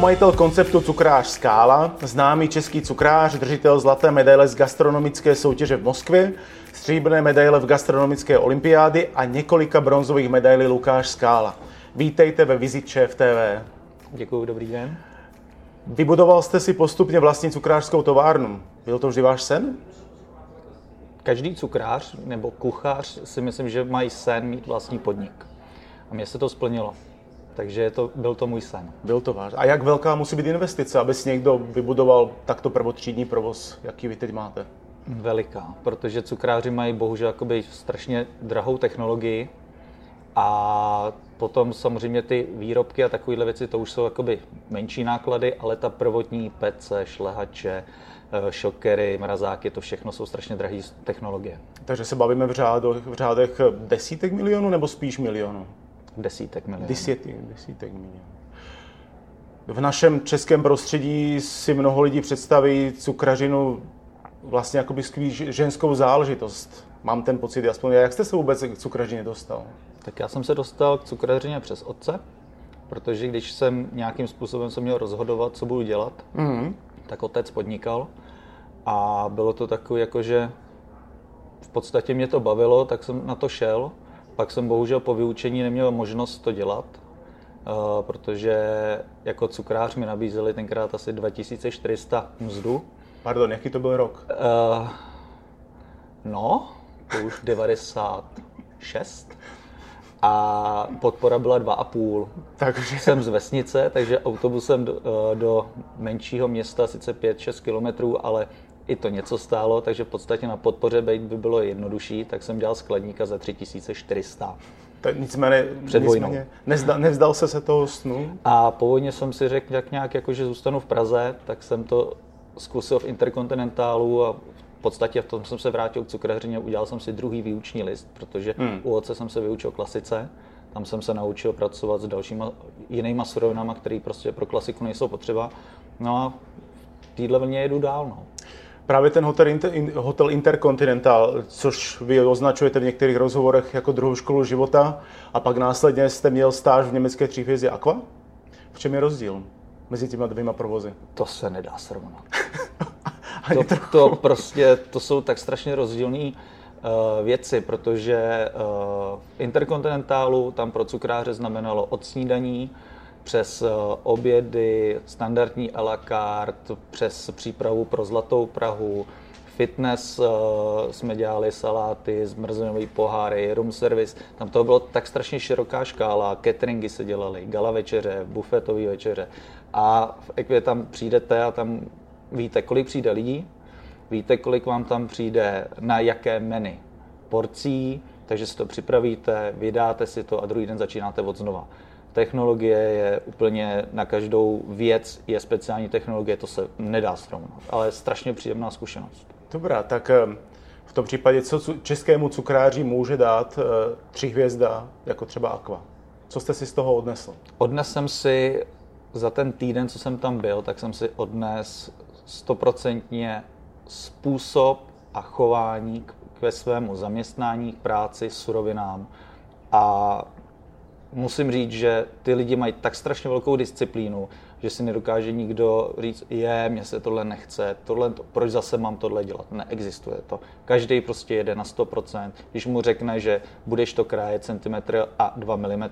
Spolumajitel konceptu cukrář Skála, známý český cukrář, držitel zlaté medaile z gastronomické soutěže v Moskvě, stříbrné medaile v gastronomické olympiády a několika bronzových medailí Lukáš Skála. Vítejte ve Visit Chef TV. Děkuji, dobrý den. Vybudoval jste si postupně vlastní cukrářskou továrnu. Byl to vždy váš sen? Každý cukrář nebo kuchař si myslím, že mají sen mít vlastní podnik. A mně se to splnilo. Takže to, byl to můj sen. Byl to váš. A jak velká musí být investice, aby si někdo vybudoval takto prvotřídní provoz, jaký vy teď máte? Veliká, protože cukráři mají bohužel jakoby strašně drahou technologii a potom samozřejmě ty výrobky a takovéhle věci, to už jsou jakoby menší náklady, ale ta prvotní pece, šlehače, eh, šokery, mrazáky, to všechno jsou strašně drahé technologie. Takže se bavíme v, řádu, v řádech desítek milionů nebo spíš milionů? Desítek milionů. Desítek, desítek milionů. V našem českém prostředí si mnoho lidí představí cukrařinu vlastně jakoby skvělý ženskou záležitost. Mám ten pocit, aspoň jak jste se vůbec k cukrařině dostal? Tak já jsem se dostal k cukrařině přes otce, protože když jsem nějakým způsobem se měl rozhodovat, co budu dělat, mm-hmm. tak otec podnikal a bylo to takové, jako že v podstatě mě to bavilo, tak jsem na to šel. Pak jsem bohužel po vyučení neměl možnost to dělat, uh, protože jako cukrář mi nabízeli tenkrát asi 2400 mzdu. Pardon, jaký to byl rok? Uh, no, to už 96 a podpora byla 2,5. Takže jsem z vesnice, takže autobusem do, eh, do menšího města, sice 5-6 kilometrů, ale i to něco stálo, takže v podstatě na podpoře být by bylo jednodušší, tak jsem dělal skladníka za 3400. Tak nicméně, Před nicméně nezda, nevzdal se se toho snu? A původně jsem si řekl jak nějak, jako, že zůstanu v Praze, tak jsem to zkusil v Interkontinentálu a v podstatě v tom jsem se vrátil k cukrařině, udělal jsem si druhý výuční list, protože hmm. u otce jsem se vyučil klasice, tam jsem se naučil pracovat s dalšíma jinýma surovinama, které prostě pro klasiku nejsou potřeba. No a v téhle vlně jedu dál. No. Právě ten hotel, hotel Intercontinental, což vy označujete v některých rozhovorech jako druhou školu života, a pak následně jste měl stáž v německé tříhvězdě Aqua. V čem je rozdíl mezi těma dvěma provozy? To se nedá srovnat. to, to prostě, to jsou tak strašně rozdílné uh, věci, protože uh, v Interkontinentálu tam pro cukráře znamenalo od snídaní přes uh, obědy, standardní a la carte, přes přípravu pro Zlatou Prahu, fitness uh, jsme dělali saláty, zmrzlinový poháry, room service. Tam to bylo tak strašně široká škála, cateringy se dělaly, gala večeře, bufetové večeře. A v Equie tam přijdete a tam víte, kolik přijde lidí, víte, kolik vám tam přijde, na jaké menu porcí, takže si to připravíte, vydáte si to a druhý den začínáte od znova. Technologie je úplně na každou věc, je speciální technologie, to se nedá srovnat, ale strašně příjemná zkušenost. Dobrá, tak eh, v tom případě, co českému cukráři může dát eh, tři hvězda, jako třeba Aqua? Co jste si z toho odnesl? Odnesem si za ten týden, co jsem tam byl, tak jsem si odnes stoprocentně způsob a chování k, ke svému zaměstnání, k práci, surovinám. A musím říct, že ty lidi mají tak strašně velkou disciplínu, že si nedokáže nikdo říct, je, mně se tohle nechce, tohle, proč zase mám tohle dělat. Neexistuje to. Každý prostě jede na 100%. Když mu řekne, že budeš to krájet centimetr a 2 mm,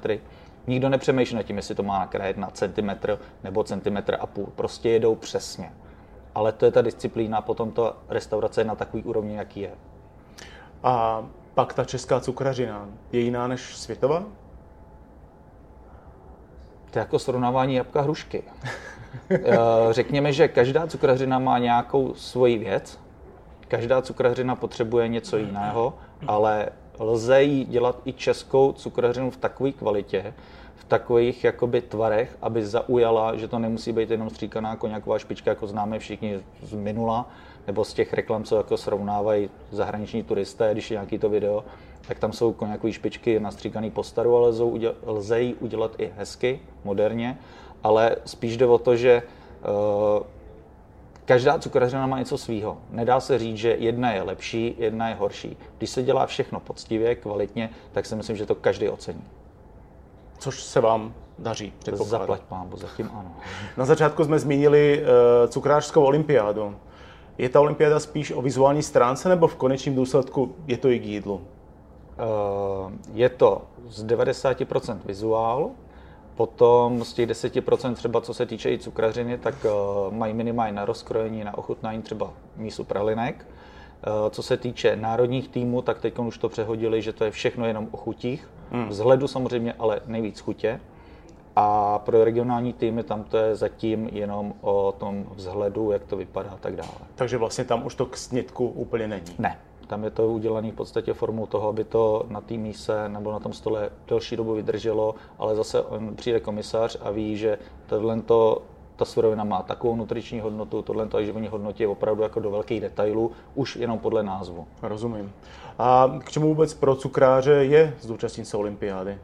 nikdo nepřemýšlí nad tím, jestli to má krájet na centimetr nebo centimetr a půl. Prostě jedou přesně ale to je ta disciplína, potom ta restaurace je na takový úrovni, jaký je. A pak ta česká cukrařina, je jiná než světová? To je jako srovnávání jabka hrušky. Eh, řekněme, že každá cukrařina má nějakou svoji věc, každá cukrařina potřebuje něco jiného, ale lze jí dělat i českou cukrařinu v takové kvalitě, v takových jakoby tvarech, aby zaujala, že to nemusí být jenom stříkaná koněková špička, jako známe všichni z minula, nebo z těch reklam, co jako srovnávají zahraniční turisté, když je nějaký to video, tak tam jsou koněkové špičky nastříkané po staru, ale lze, ji udělat i hezky, moderně, ale spíš jde o to, že uh, každá cukrařina má něco svýho. Nedá se říct, že jedna je lepší, jedna je horší. Když se dělá všechno poctivě, kvalitně, tak si myslím, že to každý ocení. Což se vám daří, předpokládám. Zaplať pámbu, zatím ano. Na začátku jsme zmínili uh, cukrářskou olympiádu. Je ta olympiáda spíš o vizuální stránce nebo v konečném důsledku je to i k jídlu? Uh, je to z 90% vizuál, Potom z těch 10% třeba co se týče i cukrařiny, tak uh, mají minimálně na rozkrojení, na ochutnání třeba mísu pralinek. Uh, co se týče národních týmů, tak teď už to přehodili, že to je všechno jenom o chutích. Hmm. Vzhledu samozřejmě, ale nejvíc chutě. A pro regionální týmy tam to je zatím jenom o tom vzhledu, jak to vypadá a tak dále. Takže vlastně tam už to k snědku úplně není? Ne. Tam je to udělané v podstatě formou toho, aby to na té míse nebo na tom stole delší dobu vydrželo, ale zase on přijde komisař a ví, že tohle to ta surovina má takovou nutriční hodnotu, tohle to životní hodnotě je opravdu jako do velkých detailů, už jenom podle názvu. Rozumím. A k čemu vůbec pro cukráře je zúčastnit se olympiády?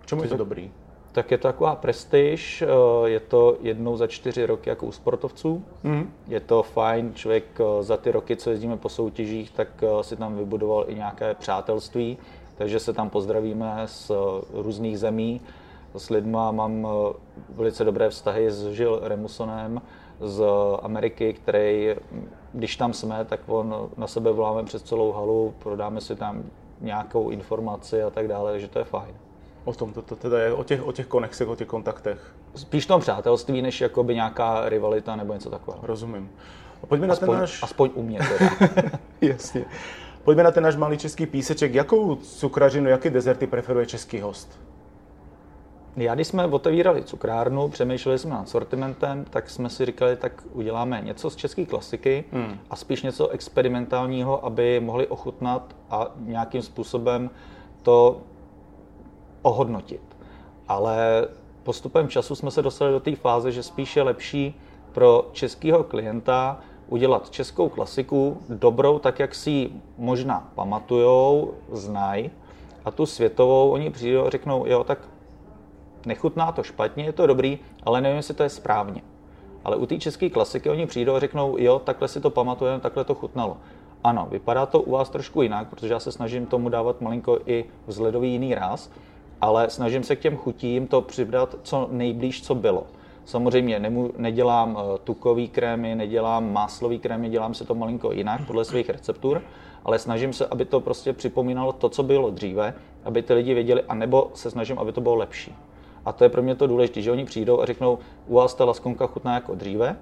K čemu je to dobrý? Tak je to taková prestiž, eh, je to jednou za čtyři roky jako u sportovců. Mm. Je to fajn, člověk eh, za ty roky, co jezdíme po soutěžích, tak eh, si tam vybudoval i nějaké přátelství, takže se tam pozdravíme z různých zemí. S lidma mám velice dobré vztahy s Žil Remusonem z Ameriky, který, když tam jsme, tak on na sebe voláme přes celou halu, prodáme si tam nějakou informaci a tak dále, takže to je fajn. O tom to, to teda je, o těch, o těch konexech, o těch kontaktech. Spíš tom přátelství, než jakoby nějaká rivalita nebo něco takového. Rozumím. A pojďme aspoň, na ten náš... Aspoň u mě teda. Jasně. Pojďme na ten náš malý český píseček. Jakou cukrařinu, jaký dezerty preferuje český host? Já když jsme otevírali cukrárnu, přemýšleli jsme nad sortimentem, tak jsme si říkali, tak uděláme něco z české klasiky hmm. a spíš něco experimentálního, aby mohli ochutnat a nějakým způsobem to ohodnotit. Ale postupem času jsme se dostali do té fáze, že spíš je lepší pro českého klienta udělat českou klasiku dobrou, tak jak si ji možná pamatujou, znají, a tu světovou oni přijdou a řeknou, jo, tak nechutná to špatně, je to dobrý, ale nevím, jestli to je správně. Ale u té české klasiky oni přijdou a řeknou, jo, takhle si to pamatujeme, takhle to chutnalo. Ano, vypadá to u vás trošku jinak, protože já se snažím tomu dávat malinko i vzhledový jiný ráz, ale snažím se k těm chutím to přidat co nejblíž, co bylo. Samozřejmě nemu, nedělám eh, tukový krémy, nedělám máslový krémy, dělám se to malinko jinak podle svých receptur, ale snažím se, aby to prostě připomínalo to, co bylo dříve, aby ty lidi věděli, anebo se snažím, aby to bylo lepší. A to je pro mě to důležité, že oni přijdou a řeknou, u vás ta laskonka chutná jako dříve,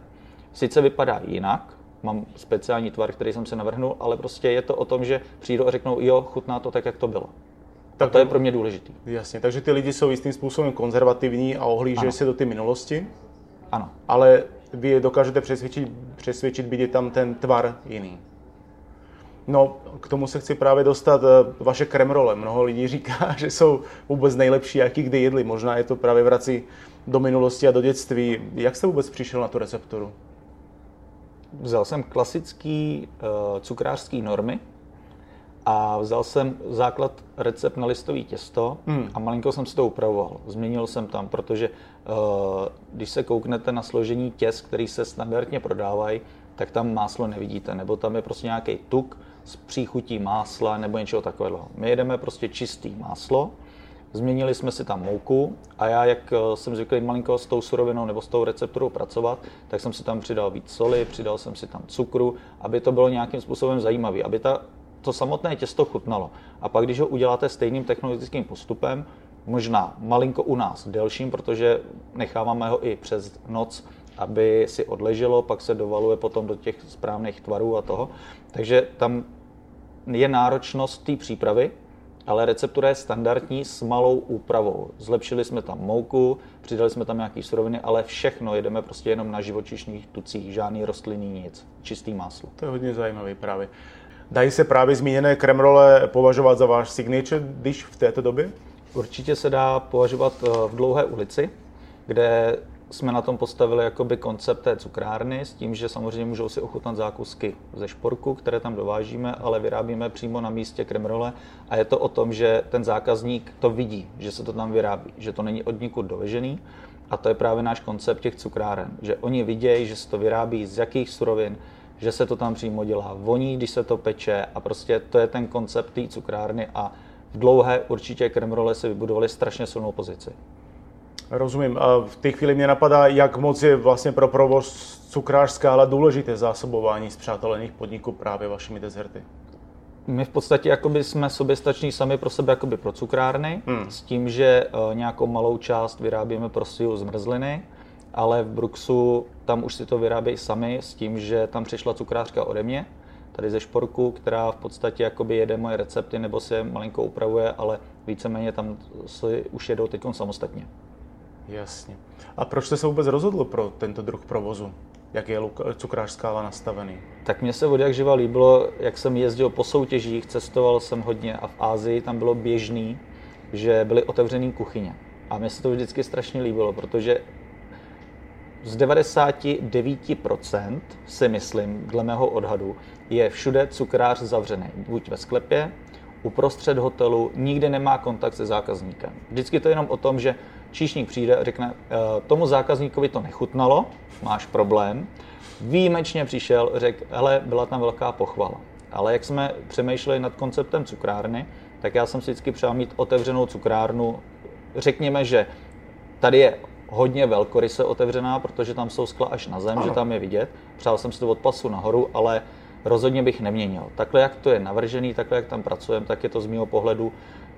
sice vypadá jinak, mám speciální tvar, který jsem si navrhnul, ale prostě je to o tom, že přijdou a řeknou, jo, chutná to tak, jak to bylo. Tak to je pro mě důležité. Jasně, takže ty lidi jsou jistým způsobem konzervativní a ohlížejí se do ty minulosti. Ano. Ale vy je dokážete přesvědčit, přesvědčit, být je tam ten tvar jiný. No, k tomu se chci právě dostat. Eh, vaše kremrole. Mnoho lidí říká, že jsou vůbec nejlepší, jaký kdy jedli. Možná je to právě vrací do minulosti a do dětství. Jak jste vůbec přišel na tu recepturu? Vzal jsem klasický uh, cukrářský normy, a vzal jsem základ recept na listový těsto hmm. a malinko jsem si to upravoval. Změnil jsem tam, protože uh, když se kouknete na složení těst, který se standardně prodávají, tak tam máslo nevidíte, nebo tam je prostě nějaký tuk s příchutí másla nebo něčeho takového. My jedeme prostě čistý máslo, Změnili jsme si tam mouku a já, jak eh, jsem zvyklý malinko s tou surovinou nebo s tou recepturou pracovat, tak jsem si tam přidal víc soli, přidal jsem si tam cukru, aby to bylo nějakým způsobem zajímavé, aby ta to samotné těsto chutnalo. A pak, když ho uděláte stejným technologickým postupem, možná malinko u nás delším, protože necháváme ho i přes noc, aby si odleželo, pak se dovaluje potom do těch správných tvarů a toho. Takže tam je náročnost té přípravy, ale receptura je standardní s malou úpravou. Zlepšili jsme tam mouku, přidali jsme tam nějaké suroviny, ale všechno jedeme prostě jenom na živočišných tucích, žádný rostlinný nic, čistý máslo. To je hodně zajímavý právě. Dají se právě zmíněné kremrole považovat za váš signature dish v této době? Určitě se dá považovat eh, v Dlouhé ulici, kde jsme na tom postavili jakoby koncept té cukrárny s tím, že samozřejmě můžou si ochutnat zákusky ze šporku, které tam dovážíme, ale vyrábíme přímo na místě kremrole a je to o tom, že ten zákazník to vidí, že se to tam vyrábí, že to není od nikud dovežený a to je právě náš koncept těch cukráren, že oni vidějí, že se to vyrábí z jakých surovin, že se to tam přímo dělá, voní, když se to peče a prostě to je ten koncept té cukrárny a v dlouhé určitě kremrole si vybudovali strašně silnou pozici. Rozumím. A v té chvíli mě napadá, jak moc je vlastně pro provoz cukrářská, ale důležité zásobování z přátelených podniků právě vašimi dezerty. My v podstatě jakoby jsme soběstační sami pro sebe jakoby pro cukrárny, hmm. s tím, že uh, nějakou malou část vyrábíme pro z zmrzliny, ale v Bruxu tam už si to vyrábějí sami s tím, že tam přišla cukrářka ode mě, tady ze Šporku, která v podstatě jakoby jede moje recepty nebo si je malinko upravuje, ale víceméně tam si už jedou teď samostatně. Jasně. A proč jste se vůbec rozhodl pro tento druh provozu? Jak je cukrář skála nastavený? Tak mně se od jak živa líbilo, jak jsem jezdil po soutěžích, cestoval jsem hodně a v Ázii tam bylo běžný, že byly otevřené kuchyně. A mně se to vždycky strašně líbilo, protože z 99% si myslím, dle mého odhadu, je všude cukrář zavřený. Buď ve sklepě, uprostřed hotelu, nikdy nemá kontakt se zákazníkem. Vždycky to je jenom o tom, že číšník přijde a řekne, eh, tomu zákazníkovi to nechutnalo, máš problém. Výjimečně přišel, řekl, hele, byla tam velká pochvala. Ale jak jsme přemýšleli nad konceptem cukrárny, tak já jsem si vždycky přál mít otevřenou cukrárnu. Řekněme, že tady je hodně velkoryse otevřená, protože tam jsou skla až na zem, ano. že tam je vidět. Přál jsem si to od pasu nahoru, ale rozhodně bych neměnil. Takhle, jak to je navržený, takhle, jak tam pracujeme, tak je to z mého pohledu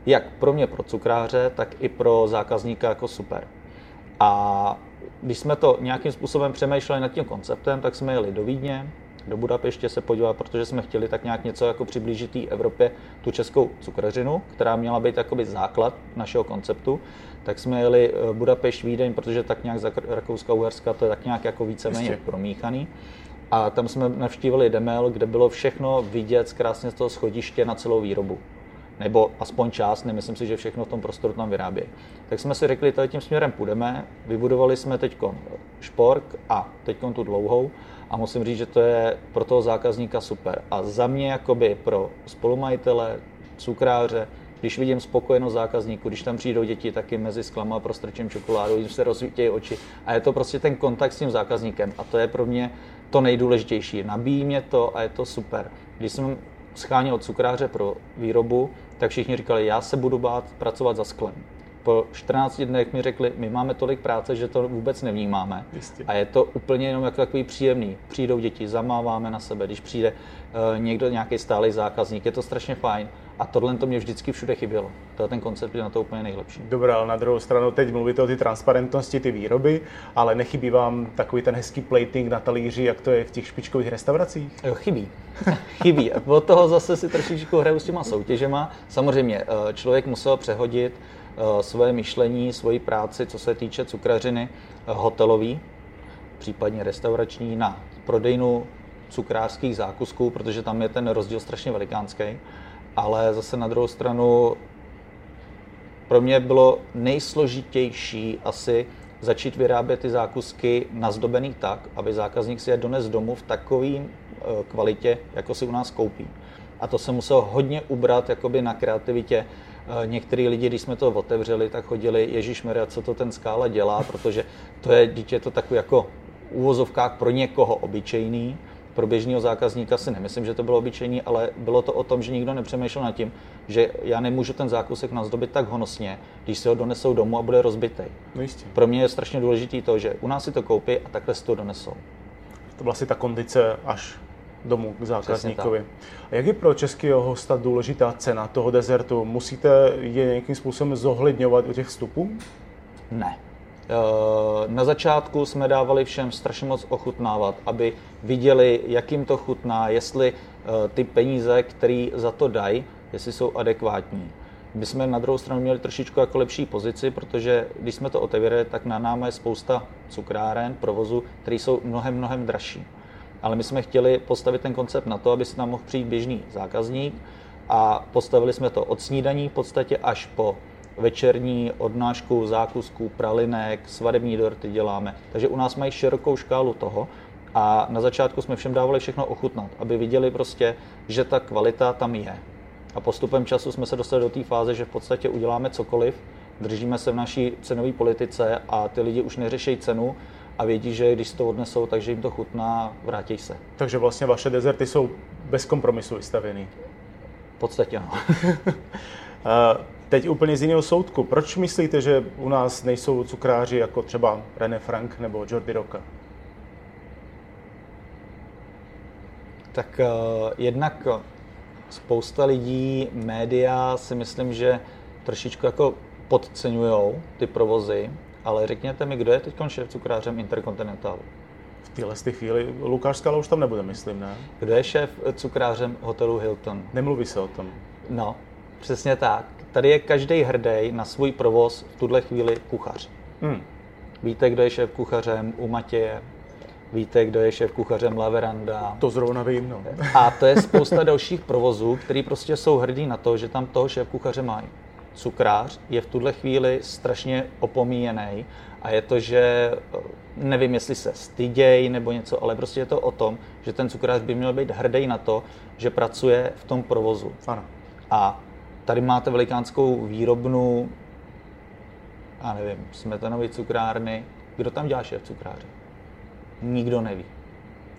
jak pro mě, pro cukráře, tak i pro zákazníka jako super. A když jsme to nějakým způsobem přemýšleli nad tím konceptem, tak jsme jeli do Vídně, do Budapeště se podívat, protože jsme chtěli tak nějak něco jako přiblížit té Evropě tu českou cukrařinu, která měla být jakoby základ našeho konceptu. Tak jsme jeli eh, Budapešť, Vídeň, protože tak nějak za Rakouska, Uherska to je tak nějak jako víceméně promíchaný. A tam jsme navštívili Demel, kde bylo všechno vidět z krásně z toho schodiště na celou výrobu nebo aspoň část, nemyslím si, že všechno v tom prostoru tam vyrábějí. Tak jsme si řekli, tady tím směrem půjdeme, vybudovali jsme teď špork a teď tu dlouhou a musím říct, že to je pro toho zákazníka super. A za mě jakoby pro spolumajitele, cukráře, když vidím spokojenost zákazníků, když tam přijdou děti taky mezi sklama prostrčím čokoládu, jim se rozsvítějí oči a je to prostě ten kontakt s tím zákazníkem a to je pro mě to nejdůležitější. Nabíjí mě to a je to super. Když jsem scháněl cukráře pro výrobu, tak všichni říkali, já se budu bát pracovat za sklem. Po 14 dnech mi řekli, my máme tolik práce, že to vůbec nevnímáme. Jistě. A je to úplně jenom jako takový příjemný. Přijdou děti, zamáváme na sebe, když přijde uh, někdo, nějaký stálý zákazník, je to strašně fajn. A tohle to mě vždycky všude chybělo. To je ten koncept je na to úplně nejlepší. Dobrá, ale na druhou stranu teď mluvíte o ty transparentnosti, ty výroby, ale nechybí vám takový ten hezký plating na talíři, jak to je v těch špičkových restauracích? Jo, chybí. chybí. Od toho zase si trošičku hraju s těma soutěžema. Samozřejmě eh, člověk musel přehodit eh, svoje myšlení, svoji práci, co se týče cukrařiny eh, hotelový, případně restaurační, na prodejnu cukrářských zákusků, protože tam je ten rozdíl strašně velikánský ale zase na druhou stranu pro mě bylo nejsložitější asi začít vyrábět ty zákusky nazdobený tak, aby zákazník si je dones domů v takové eh, kvalitě, jako si u nás koupí. A to se muselo hodně ubrat jakoby na kreativitě. Eh, některý lidi, když jsme to otevřeli, tak chodili, Ježíš Maria, co to ten skála dělá, protože to je dítě to takový jako úvozovkách pro někoho obyčejný, pro běžného zákazníka si nemyslím, že to bylo obyčejný, ale bylo to o tom, že nikdo nepřemýšlel nad tím, že já nemůžu ten zákusek nazdobit tak honosně, když se ho donesou domů a bude rozbitý. No jistě. Pro mě je strašně důležité to, že u nás si to koupí a takhle si to donesou. To byla si ta kondice až domů k zákazníkovi. A jak je pro českého hosta důležitá cena toho dezertu? Musíte je nějakým způsobem zohledňovat u těch vstupů? Ne. Eh, na začátku jsme dávali všem strašně moc ochutnávat, aby viděli, jak jim to chutná, jestli eh, ty peníze, které za to dají, jestli jsou adekvátní. My jsme na druhou stranu měli trošičku jako lepší pozici, protože když jsme to otevřeli, tak na náma je spousta cukráren, provozu, které jsou mnohem, mnohem dražší. Ale my jsme chtěli postavit ten koncept na to, aby se tam mohl přijít běžný zákazník a postavili jsme to od snídaní v podstatě až po večerní odnášku zákusků, pralinek, svadební dorty děláme. Takže u nás mají širokou škálu toho a na začátku jsme všem dávali všechno ochutnat, aby viděli prostě, že ta kvalita tam je. A postupem času jsme se dostali do té fáze, že v podstatě uděláme cokoliv, držíme se v naší cenové politice a ty lidi už neřeší cenu a vědí, že když to odnesou, takže jim to chutná, vrátí se. Takže vlastně vaše dezerty jsou bez kompromisu vystavený. V podstatě ano. Teď úplně z jiného soudku. Proč myslíte, že u nás nejsou cukráři jako třeba René Frank nebo Jordi Roca? Tak uh, jednak spousta lidí, média si myslím, že trošičku jako podceňují ty provozy, ale řekněte mi, kdo je teď šéf cukrářem Intercontinentalu? V téhle chvíli Lukáš Skala už tam nebude, myslím, ne? Kdo je šéf cukrářem hotelu Hilton? Nemluví se o tom. No, přesně tak. Tady je každý hrdý na svůj provoz v tuhle chvíli kuchař. Hmm. Víte, kdo je šéf kuchařem u Matěje? Víte, kdo je šéf kuchařem Laveranda? To zrovna vím, no. A to je spousta dalších provozů, který prostě jsou hrdí na to, že tam toho šéf kuchaře mají. Cukrář je v tuhle chvíli strašně opomíjený a je to, že nevím, jestli se styděj nebo něco, ale prostě je to o tom, že ten cukrář by měl být hrdý na to, že pracuje v tom provozu. Ano. A tady máte velikánskou výrobnu, a nevím, smetanové cukrárny. Kdo tam dělá šéf cukráře? Nikdo neví.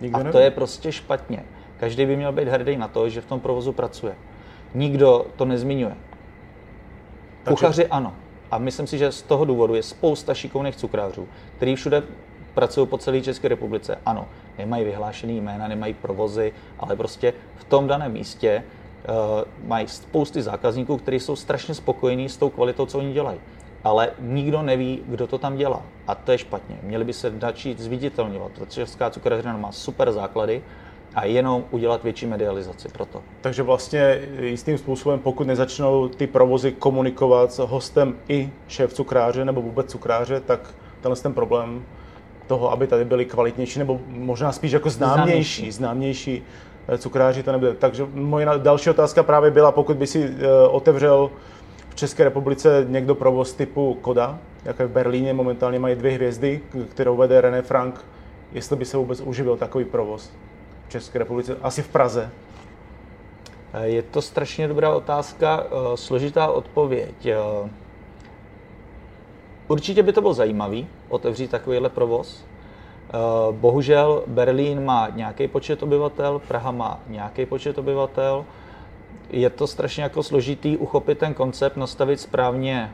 Nikdo a neví. to je prostě špatně. Každý by měl být hrdý na to, že v tom provozu pracuje. Nikdo to nezmiňuje. Takže... Kuchaři ano. A myslím si, že z toho důvodu je spousta šikovných cukrářů, kteří všude pracují po celé České republice. Ano, nemají vyhlášený jména, nemají provozy, ale prostě v tom daném místě uh, mají spousty zákazníků, kteří jsou strašně spokojení s tou kvalitou, co oni dělají. Ale nikdo neví, kdo to tam dělá. A to je špatně. Měli by se začít zviditelňovat. Česká cukrařina má super základy, a jenom udělat větší medializaci pro to. Takže vlastně jistým způsobem, pokud nezačnou ty provozy komunikovat s hostem i šéf cukráře nebo vůbec cukráře, tak tenhle ten problém toho, aby tady byli kvalitnější nebo možná spíš jako známější, známější, eh, cukráři to nebude. Takže moje další otázka právě byla, pokud by si eh, otevřel v České republice někdo provoz typu Koda, jak v Berlíně momentálně mají dvě hvězdy, kterou vede René Frank, jestli by se vůbec uživil takový provoz. České republice? Asi v Praze. Eh, je to strašně dobrá otázka, eh, složitá odpověď. Eh, určitě by to bylo zajímavý otevřít takovýhle provoz. Bohužel Berlín má nějaký počet obyvatel, Praha má nějaký počet obyvatel. Je to strašně jako složitý uchopit ten koncept, nastavit správně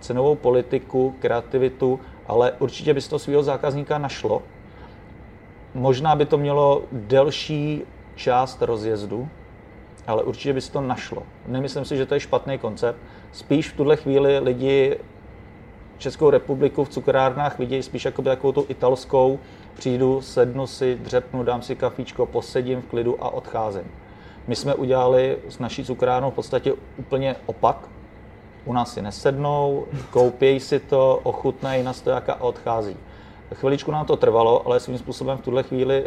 cenovou politiku, kreativitu, ale určitě by toho svého zákazníka našlo Možná by to mělo delší část rozjezdu, ale určitě by se to našlo. Nemyslím si, že to je špatný koncept. Spíš v tuhle chvíli lidi Českou republiku v cukrárnách vidějí spíš jako takovou tu italskou. Přijdu, sednu si, dřepnu, dám si kafíčko, posedím v klidu a odcházím. My jsme udělali s naší cukrárnou v podstatě úplně opak. U nás si nesednou, koupějí si to, ochutnají na stojáka a odchází. Chviličku nám to trvalo, ale svým způsobem v tuhle chvíli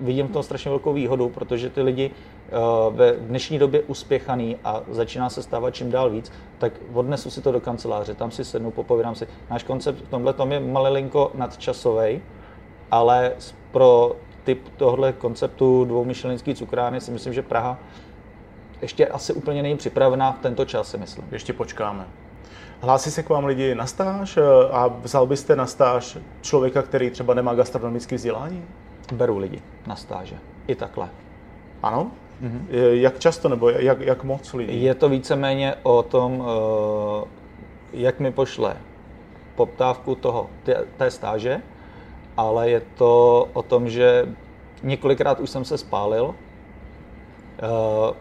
vidím to strašně velkou výhodu, protože ty lidi eh, ve dnešní době uspěchaný a začíná se stávat čím dál víc, tak odnesu si to do kanceláře, tam si sednu, popovídám si. Náš koncept v tomhle tom je malilinko nadčasový, ale pro typ tohle konceptu dvoumyšelinský cukrárny si myslím, že Praha ještě asi úplně není připravená v tento čas, si myslím. Ještě počkáme. Hlásí se k vám lidi na stáž eh, a vzal byste na stáž člověka, který třeba nemá gastronomické vzdělání? Beru lidi na stáže. I takhle. Ano? Mm-hmm. Jak často nebo jak, jak moc lidí? Je to víceméně o tom, eh, jak mi pošle poptávku toho, té, té stáže, ale je to o tom, že několikrát už jsem se spálil.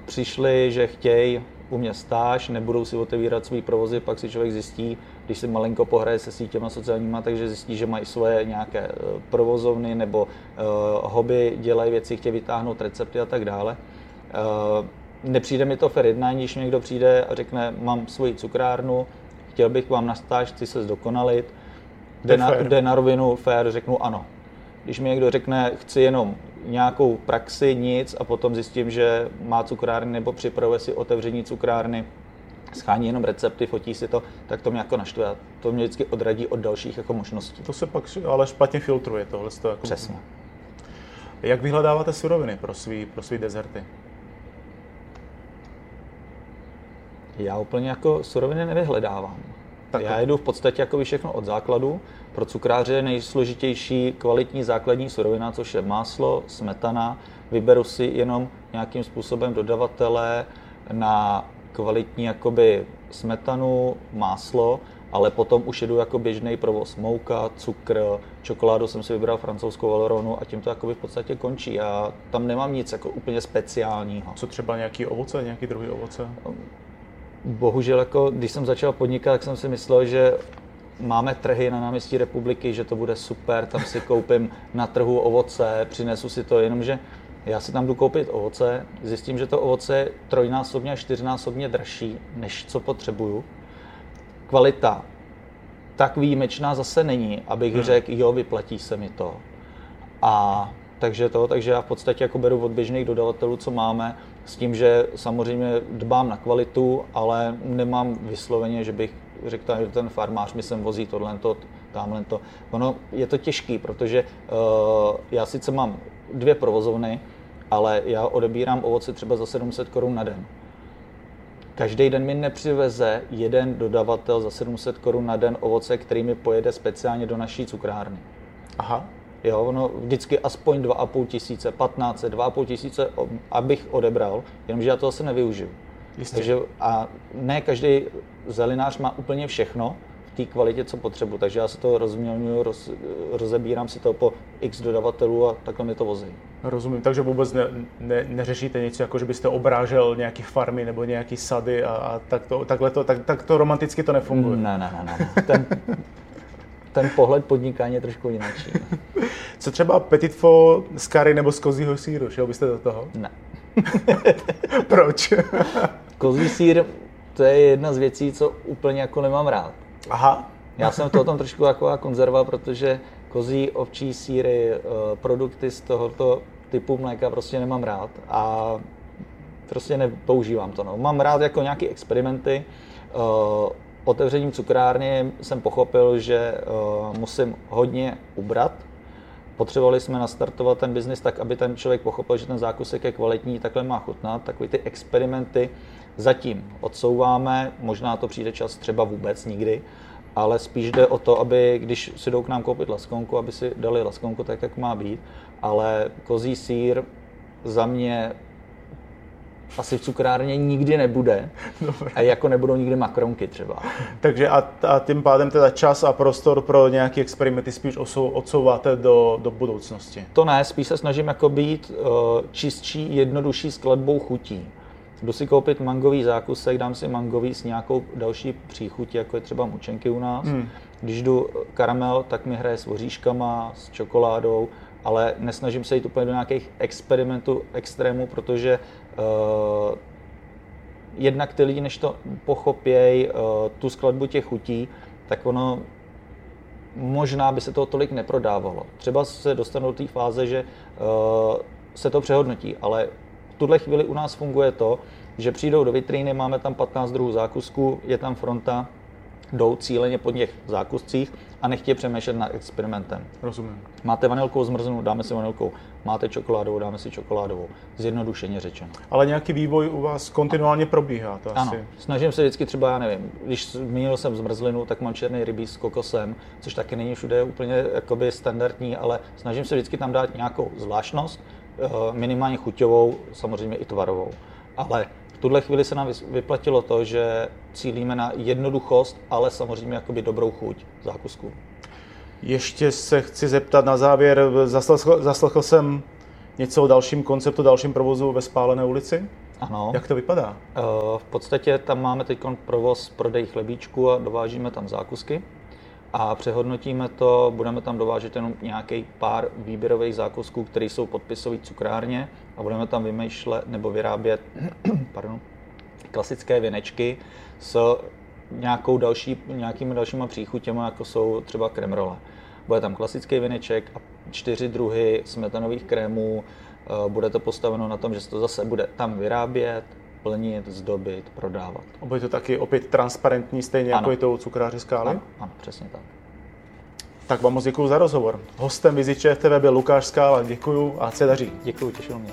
Přišli, že chtějí u mě stáž, nebudou si otevírat svý provozy, pak si člověk zjistí, když si malinko pohraje se sítěma sociálníma, takže zjistí, že mají svoje nějaké eh, provozovny nebo uh, hobby, dělají věci, chtějí vytáhnout recepty a tak dále. Uh, nepřijde mi to fair jednání, když někdo přijde a řekne, mám svoji cukrárnu, chtěl bych vám na stáž, chci se zdokonalit, jde na, jde na rovinu fair, řeknu ano. Když mi někdo řekne, chci jenom nějakou praxi, nic a potom zjistím, že má cukrárny nebo připravuje si otevření cukrárny, schání jenom recepty, fotí si to, tak to mě jako naštve a to mě vždycky odradí od dalších jako možností. To se pak ale špatně filtruje tohle. To jako... Přesně. Jak vyhledáváte suroviny pro svý, pro svý dezerty? Já úplně jako suroviny nevyhledávám. Tak Já jedu v podstatě jako všechno od základu. Pro cukráře je nejsložitější kvalitní základní surovina, což je máslo, smetana. Vyberu si jenom nějakým způsobem dodavatele na kvalitní jakoby smetanu, máslo, ale potom už jedu jako běžný provoz. Mouka, cukr, čokoládu jsem si vybral francouzskou Valoronu a tím to jakoby v podstatě končí. Já tam nemám nic jako úplně speciálního. Co třeba nějaký ovoce, nějaký druhý ovoce? Bohužel, jako, když jsem začal podnikat, tak jsem si myslel, že máme trhy na náměstí republiky, že to bude super, tam si koupím na trhu ovoce, přinesu si to, jenomže já si tam jdu koupit ovoce, zjistím, že to ovoce je trojnásobně a čtyřnásobně dražší, než co potřebuju. Kvalita tak výjimečná zase není, abych hmm. řekl, jo, vyplatí se mi to. A takže to, takže já v podstatě jako beru od běžných dodavatelů, co máme, s tím, že samozřejmě dbám na kvalitu, ale nemám vysloveně, že bych řekl, že ten farmář mi sem vozí tohle, to, tamhle to. Ono je to těžký, protože uh, já sice mám dvě provozovny, ale já odebírám ovoce třeba za 700 korun na den. Každý den mi nepřiveze jeden dodavatel za 700 korun na den ovoce, který mi pojede speciálně do naší cukrárny. Aha. Jo, ono vždycky aspoň 2,5 tisíce, 15, 2,5 tisíce, abych odebral, jenomže já to zase nevyužiju. Jistě. Takže, a ne každý zelinář má úplně všechno v té kvalitě, co potřebuji, takže já se to rozmělňuji, roz, rozebírám si to po x dodavatelů a takhle mi to vozí. Rozumím, takže vůbec ne, ne, neřešíte nic, jako že byste obrážel nějaký farmy nebo nějaký sady a, a tak, to, takhle to, tak, tak to romanticky to nefunguje. Ne, ne, ne, ne. Ten, ten pohled podnikání je trošku jiný. Co třeba petit fo z kary nebo z kozího síru, šel byste do toho? Ne. Proč? Kozí sír, to je jedna z věcí, co úplně jako nemám rád. Aha. Já jsem to tam trošku taková konzerva, protože kozí, ovčí síry, eh, produkty z tohoto typu mléka prostě nemám rád a prostě nepoužívám to. No. Mám rád jako nějaké experimenty. Otevřením cukrárny jsem pochopil, že eh, musím hodně ubrat, Potřebovali jsme nastartovat ten biznis tak, aby ten člověk pochopil, že ten zákusek je kvalitní, takhle má chutnat. Takové ty experimenty zatím odsouváme, možná to přijde čas třeba vůbec nikdy, ale spíš jde o to, aby když si jdou k nám koupit laskonku, aby si dali laskonku tak, jak má být, ale kozí sír za mě asi v cukrárně nikdy nebude. Dobre. A jako nebudou nikdy makronky třeba. Takže a, a tím pádem teda čas a prostor pro nějaké experimenty spíš odsouváte do, do budoucnosti? To ne, spíš se snažím jako být uh, čistší, jednodušší skladbou chutí. Jdu si koupit mangový zákusek, dám si mangový s nějakou další příchutí, jako je třeba mučenky u nás. Hmm. Když jdu karamel, tak mi hraje s voříškama, s čokoládou, ale nesnažím se jít úplně do nějakých experimentů, extrémů, protože uh, jednak ty lidi, než to pochopějí, uh, tu skladbu těch chutí, tak ono možná by se to tolik neprodávalo. Třeba se dostanou do té fáze, že uh, se to přehodnotí, ale v tuhle chvíli u nás funguje to, že přijdou do vitríny, máme tam 15 druhů zákusků, je tam fronta, jdou cíleně po těch zákuscích a nechtějí přemýšlet nad experimentem. Rozumím. Máte vanilkou zmrznou, dáme si vanilkou. Máte čokoládovou, dáme si čokoládovou. Zjednodušeně řečeno. Ale nějaký vývoj u vás kontinuálně probíhá, to ano. asi. Snažím se vždycky třeba, já nevím, když zmínil jsem zmrzlinu, tak mám černý rybí s kokosem, což taky není všude úplně jakoby standardní, ale snažím se vždycky tam dát nějakou zvláštnost, eh, minimálně chuťovou, samozřejmě i tvarovou. Ale tuhle chvíli se nám vyplatilo to, že cílíme na jednoduchost, ale samozřejmě jakoby dobrou chuť zákusku. Ještě se chci zeptat na závěr, zaslechl, zaslechl jsem něco o dalším konceptu, dalším provozu ve Spálené ulici? Ano. Jak to vypadá? Eh, v podstatě tam máme teď provoz prodej chlebíčku a dovážíme tam zákusky a přehodnotíme to, budeme tam dovážet jenom nějaký pár výběrových zákusků, které jsou podpisové cukrárně a budeme tam vymýšlet nebo vyrábět pardon, klasické věnečky s nějakou další, nějakými dalšíma příchutěmi, jako jsou třeba kremrole. Bude tam klasický věneček a čtyři druhy smetanových krémů. Eh, bude to postaveno na tom, že se to zase bude tam vyrábět, plnit, zdobit, prodávat. A bude to taky opět transparentní, stejně ano. jako je to u cukráře Skály? Ano, ano, přesně tak. Tak vám moc děkuji za rozhovor. Hostem Viziče TV byl Lukáš Skála. Děkuji a se daří. Děkuji, těšil mě.